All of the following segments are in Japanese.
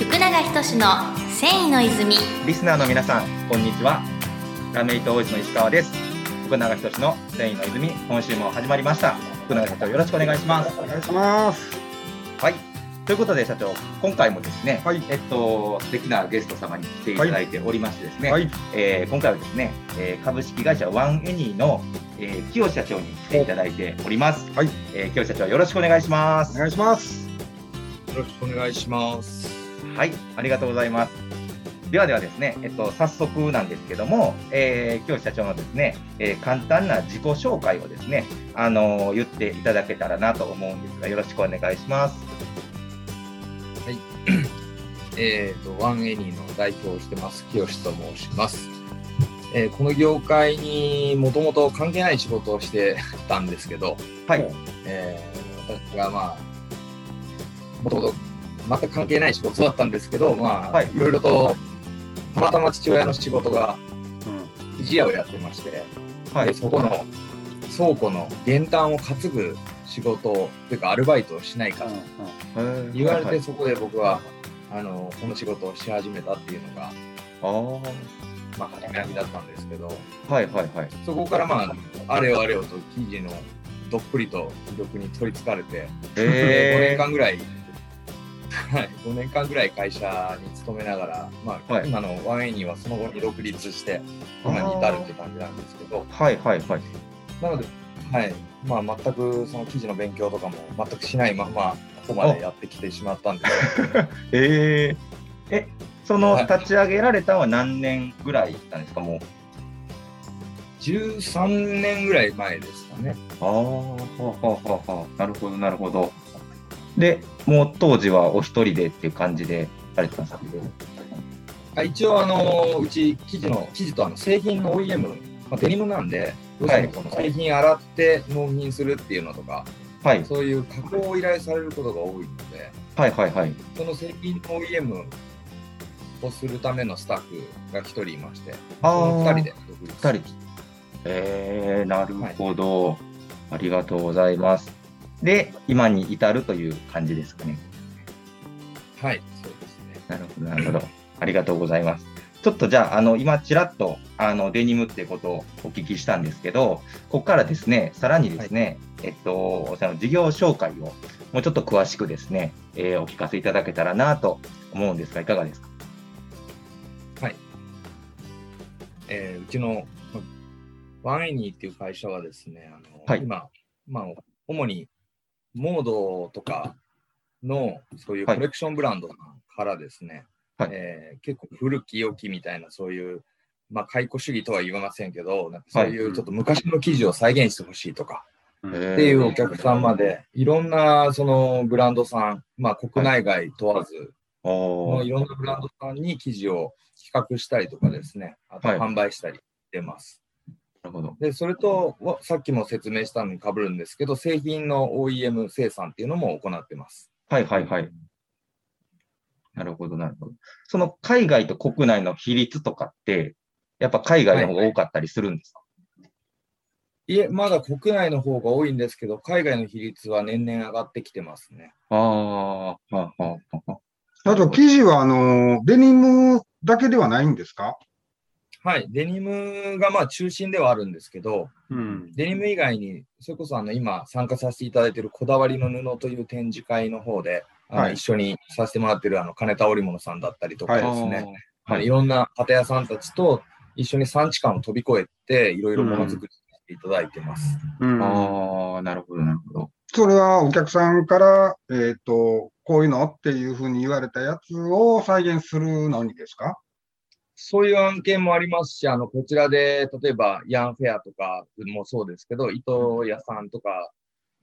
福永仁の繊維の泉リスナーの皆さん、こんにちは。ラメイト王子の石川です。福永仁の繊維の泉、今週も始まりました。福永社長、よろしくお願いします。お願いします。はい。ということで、社長、今回もですね、はいえっと、素敵なゲスト様に来ていただいておりましてですね、はい。えー今回はですね、えー株式会社ワンエニーの、えー、清社長に来ていただいております。はい。えー清社長、よろしくお願いします。お願いします。よろしくお願いします。はい、ありがとうございます。ではではですね、えっと、早速なんですけども、えー、今日社長のですね、えー簡単な自己紹介をですね、あのー言っていただけたらなと思うんですが、よろしくお願いします。えっ、と、ワンエニーの代表をしてます、清と申します。えーこの業界にもともと関係ない仕事をしてたんですけど、はい、えー私がまあ、もともと全く関係ない仕事だったんですけど、まあ、はい。いろいろと、たまたま父親の仕事が生地屋をやってまして、ではい、そこの倉庫の玄関を担ぐ仕事をというかアルバイトをしないかと言われて、そこで僕は、あのこの仕事をし始めたっていうのが、はい、まあ、始めだったんですけどはい、はい、はい。そこからまああれよあれよと記事のどっぷりと魅力に取りつかれて、5 年え間ぐらい、はい、5年間ぐらい会社に勤めながら、まあはい。今のワンエニーはその後に独立して今に至るって感じなんですけど。ー、はい、はい、はい。なので、はい。まあ、全くその記事の勉強とかも全くしないままここまでやってきてしまったんで。すけどえー、え、そのはい。立ち上げられたのは何年ぐらいなんですか、もう？13年ぐらい前ですかね。ああ、はあ、はあ、はあ、はあ、なるほど、なるほど。で、もう当時はお一人でっていう感じでされてたんですけど。あ一応、あのうち生地の生地とあの製品の OEM、まあ、デニムなんで、どうしてもこの製品洗って納品するっていうのとか、はい、そういう加工を依頼されることが多いので、はい、はい、はい。その製品の OEM をするためのスタッフが1人いまして、あそのー2人で独立二人。えー、なるほど、ありがとうございます。で、今に至るという感じですかね。はい、そうですね。なるほど、なるほど。ありがとうございます。ちょっとじゃあ、あの、今、ちらっと、あの、デニムってことをお聞きしたんですけど、ここからですね、さらにですね、えっと、その事業紹介を、もうちょっと詳しくですね、えーお聞かせいただけたらなと思うんですが、いかがですか？えーうちのまワンエニーっていう会社はですね、あのはい今、まあ、主にモードとかのそういうはい。コレクションブランドからですね、はい。えー結構古き良きみたいなそういう、まあ、解雇主義とは言いませんけど、なんかそういうちょっと昔の記事を再現してほしいとか、っっていうお客さんまで、いろんなそのブランドさん、まあ、国内外問わず、おー。のいろんなブランドさんに記事を企画したりとかですね、あとはい。販売したりしてます。なるほど。で、それと、わさっきも説明したのに被るんですけど、製品の OEM 生産っていうのも行ってます。はいはいはい。なるほど、なるほど。その海外と国内の比率とかって、やっぱ海外の方が多かったりするんですか、いえ、まだ国内の方が多いんですけど、海外の比率は年々上がってきてますね。ああ、はあ、はあ、はあ。あと、生地は、あの、デニムだけではないんですか？はい、デニムがまあ中心ではあるんですけど、うん。デニム以外に、それこそあの今参加させていただいているこだわりの布という展示会の方で、あのはい。一緒にさせてもらっているあの金田織物さんだったりとかはい。ですね、はい。い、ろんな型屋さんたちと一緒に産地間を飛び越えて、いろいろものづくりしていただいてます。うん。ああ、なるほど、なるほど。それはお客さんから、えっ、と、こういうのっていうふうに言われたやつを再現するのにですか？そういう案件もありますし、あのこちらで例えばヤンフェアとかもそうですけど、糸屋さんとか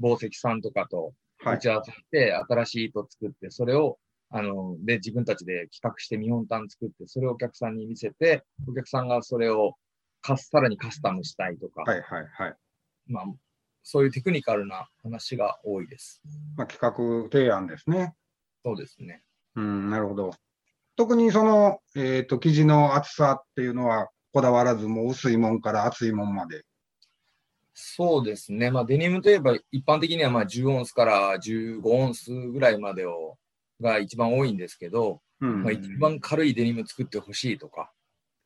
宝石さんとかとはい。打ち合わせして、新しい糸を作って、それをあので自分たちで企画して見本単作って、それをお客さんに見せて、お客さんがそれをかすさらにカスタムしたいとか、はいはいはい。まあ、そういうテクニカルな話が多いです。まあ、企画提案ですね。そうですね。うん、なるほど。特にその、えっ、と、生地の厚さっていうのはこだわらず、もう薄いもんから厚いもんまで。そうですね。まあ、デニムといえば、一般的にはまあ10オンスから15オンスぐらいまでをが一番多いんですけど、うんまあ、一番軽いデニム作ってほしいとか、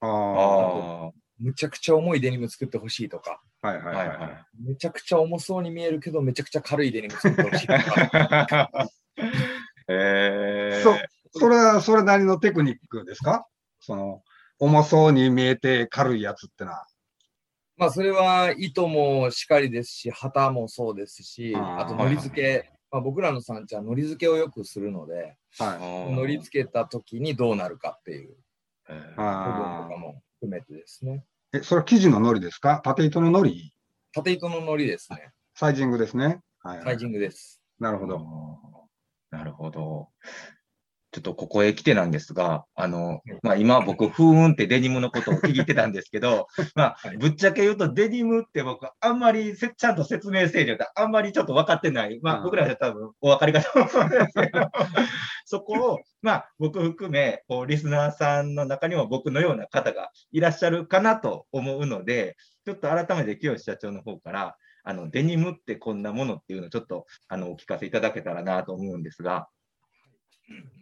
ああ。あむちゃくちゃ重いデニム作ってほしいとか、はいはいあ、ははいい。はめちゃくちゃ重そうに見えるけど、めちゃくちゃ軽いデニム作ってほしいとか、い。えー、そうそれはそれなりのテクニックですか？その、重そうに見えて軽いやつってのは。まあそれは糸もしかりですし、旗もそうですし、あと糊付け、まあ、僕らの産地は糊付けをよくするので、はい。糊付けた時にどうなるかっていうえー部分あとかも含めてですね。あ。え、それは生地の糊ですか？縦糸の糊縦糸の糊ですね。サイジングですね。はい、はい。サイジングです。なるほど。なるほど。ちょっとここへ来てなんですが、あの、まあ今僕、ふーんってデニムのことを聞いてたんですけど、まあはいぶっちゃけ言うとデニムって僕、あんまりせちゃんと説明せえじゃあんまりちょっと分かってない。まうんあ僕らは多分お分かりかと思うんですけど、そこを、まあ僕含め、こうリスナーさんの中にも僕のような方がいらっしゃるかなと思うので、ちょっと改めて清社長の方から、あの、デニムってこんなものっていうのをちょっと、あの、お聞かせいただけたらなと思うんですが。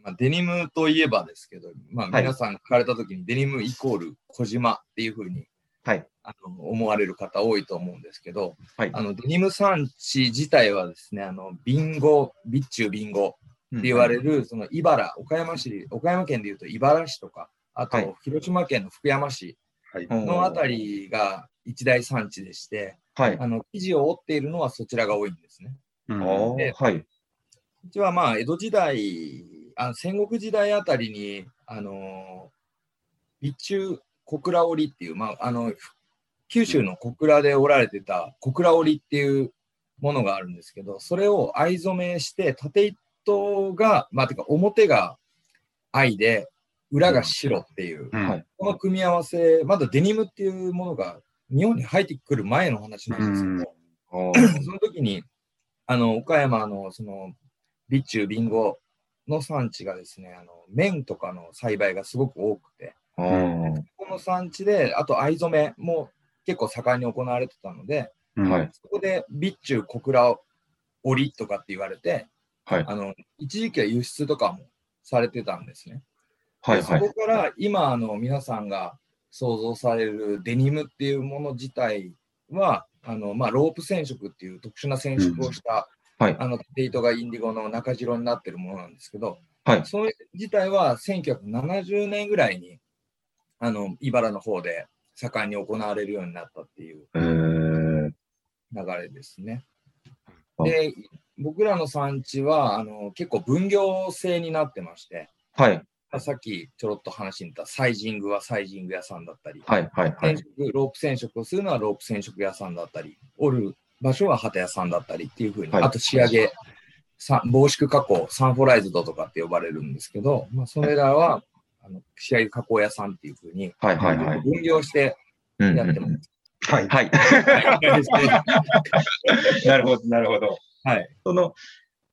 まあ、デニムといえばですけど、まあ、はい皆さん聞かれた時にデニムイコール小島っていうふうにはい。あの思われる方多いと思うんですけど、はい。あのデニム産地自体はですね、あのビンゴ、備中ビンゴって言われる、その茨、岡山市、岡山県でいうと茨市とか、あとはい広島県の福山市のあたりが一大産地でして、はい。あの生地を織っているのはそちらが多いんですね。うんおーはい。うちはまあ江戸時代、あ戦国時代あたりに、あの備中小倉織っていう、まあ、あの九州の小倉で織られてた小倉織っていうものがあるんですけど、それを藍染めして、縦糸が、まあ、てか表が藍で、裏が白っていう、うん。はい。この組み合わせ、まだデニムっていうものが日本に入ってくる前の話なんですけど、おーその時に、あの、岡山の、その、備中、ビンゴの産地がですね、あの、綿とかの栽培がすごく多くて、おーこの産地で、あと藍染めも結構盛んに行われてたので、うんはい。そこで備中小倉織とかって言われて、はい。あの、一時期は輸出とかもされてたんですね。はい。はい。でそこから今、あの、皆さんが想像されるデニムっていうもの自体は、あの、まあ、ロープ染色っていう特殊な染色をした、はいあの、縦糸がインディゴの中白になってるものなんですけど、はい。それ自体は1970年ぐらいに、あの、茨の方で盛んに行われるようになったっていうえー、流れですね。あで、僕らの産地は、あの、結構分業制になってまして、はい。まあさっきちょろっと話に出たサイジングはサイジング屋さんだったり、はい。はい。はい。染色ロープ染色をするのはロープ染色屋さんだったり、織る場所は旗屋さんだったりっていうふうに、はいあと仕上げ、さ防縮加工、サンフォライズドとかって呼ばれるんですけど、まあ、それらは、あの仕上げ加工屋さんっていうふうに、はい。はい。はい。分業してうんやってます。はい。はい。なるほど、なるほど。はい。その、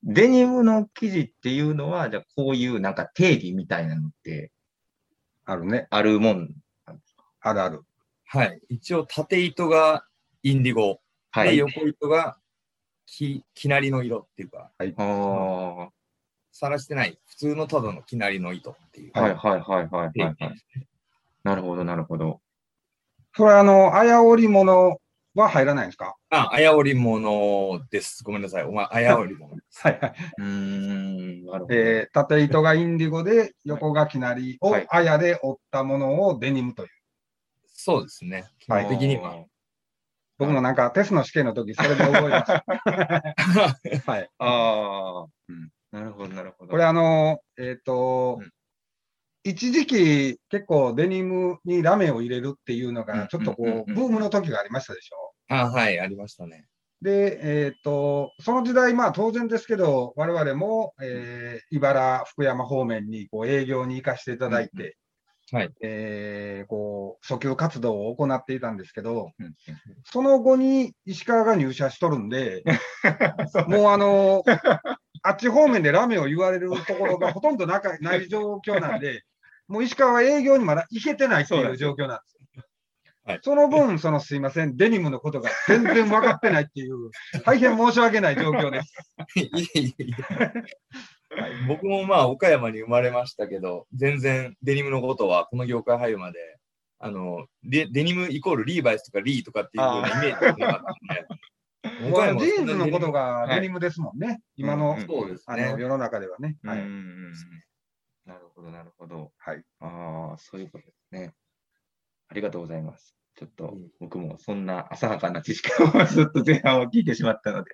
デニムの生地っていうのは、じゃあこういうなんか定義みたいなのってあるね。あるもん。あるある。はい。一応、縦糸がインディゴ、ではい。横糸がききなりの色っていうか、はい。あさらしてない、普通のただのきなりの糸っていう。いはいはいはいはい、はい。なるほど、なるほど。それはあの、あや織物は入らないんですか？あ、あや織物です。ごめんなさい。お前、あや織物です。はいはい。うーん、なるほど。えー、縦糸がインディゴで、横がきなりをはいあやで織ったものをデニムという。そうですね。基はい本的には。僕もなんかテストの試験の時、それで覚えました。はい。ああ、うんなるほど、なるほど。これあの、えっ、と、うん一時期結構デニムにラメを入れるっていうのうんが、ちょっとこう、ブームの時がありましたでしょ？あ、はい、ありましたね。で、えっ、と、その時代、まあ当然ですけど、我々も、えー茨、福山方面にこう営業に行かせていただいて、はい。えーこう、訴求活動を行っていたんですけど、うんその後に石川が入社しとるんで、もうあの、あっち方面でラメを言われるところがほとんどなかない状況なんで、もう石川は営業にまだ行けてないっていう状況なんですよ。はいその分、そのすいません、デニムのことが全然分かってないっていう、大変申し訳ない状況です。いえいえいえ。僕もまあ岡山に生まれましたけど、全然デニムのことはこの業界入るまで、あのデデニムイコールリーバイスとかリーとかっていうイメージがなかったんで。も うあのジーンズのことがデニムですもんね、今の,、うんそうですねあの。世の中ではね。はいなるほど、なるほど。はい。ああ、そういうことですね。ありがとうございます。ちょっとうん僕もそんな浅はかな知識を ずっと前半を聞いてしまったので。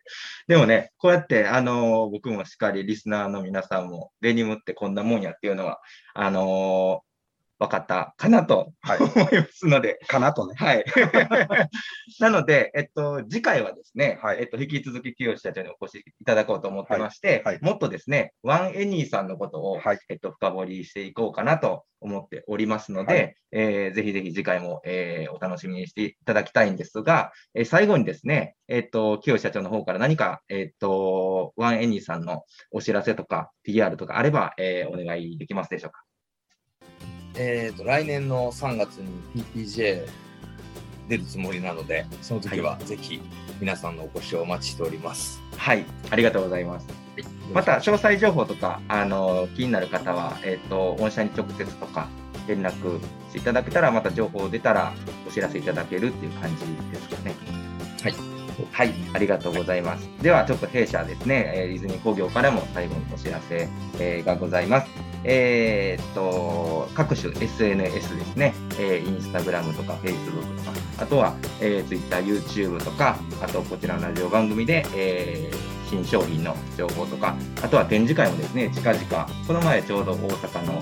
でもね、こうやって、あのー僕もしっかりリスナーの皆さんもデニムってこんなもんやっていうのは、あのー分かったかなとはい思いますので、かなとね。はい。なので、えっと、次回はですね、はいえっと、引き続き清社長にお越しいただこうと思ってまして、はいはい。もっとですね、ワンエニーさんのことを、はい。えっと、深掘りしていこうかなと思っておりますので、はい。えーぜひぜひ次回も、えーお楽しみにしていただきたいんですが、えー最後にですね、えっと、清社長の方から何か、えっと、ワンエニーさんのお知らせとか、PR とかあれば、えーお願いできますでしょうか？えー、と来年の3月に PPJ 出るつもりなので、その時はぜひ皆さんのお越しをお待ちしております。はい、ありがとうございます。また詳細情報とか、あの気になる方は、えっと御社に直接とか連絡していただけたら、また情報出たらお知らせいただけるっていう感じですかね。はい。はい、ありがとうございます。では、ちょっと弊社ですね、えー、泉工業からも最後にお知らせ、えーがございます。えーっと、各種 SNS ですね、えー、インスタグラムとか Facebook とか、あとは、えー、Twitter、YouTube とか、あとこちらのラジオ番組で、えー新商品の情報とか、あとは展示会もですね、近々、この前ちょうど大阪の、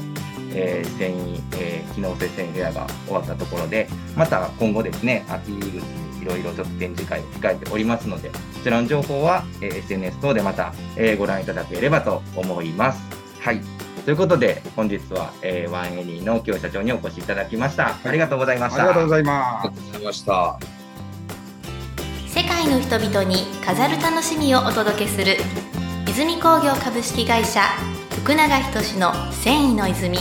えー繊維、えー機能性繊維フェアが終わったところで、また今後ですね、秋口にいろいろちょっと展示会を控えておりますので、こちらの情報は、えー SNS 等でまた、えーご覧いただければと思います。はい。ということで、本日は、えーワンエニーの清社長にお越しいただきました。ありがとうございました。ありがとうございあますりが。とうございました。世界の人々に飾る楽しみをお届けする泉工業株式会社福永仁の繊維の泉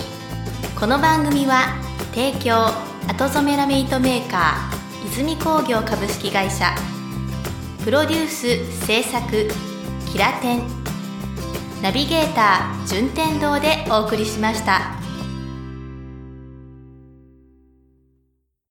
この番組は提供後染めラメイトメーカー泉工業株式会社プロデュース制作キラテンナビゲーター順天堂でお送りしました。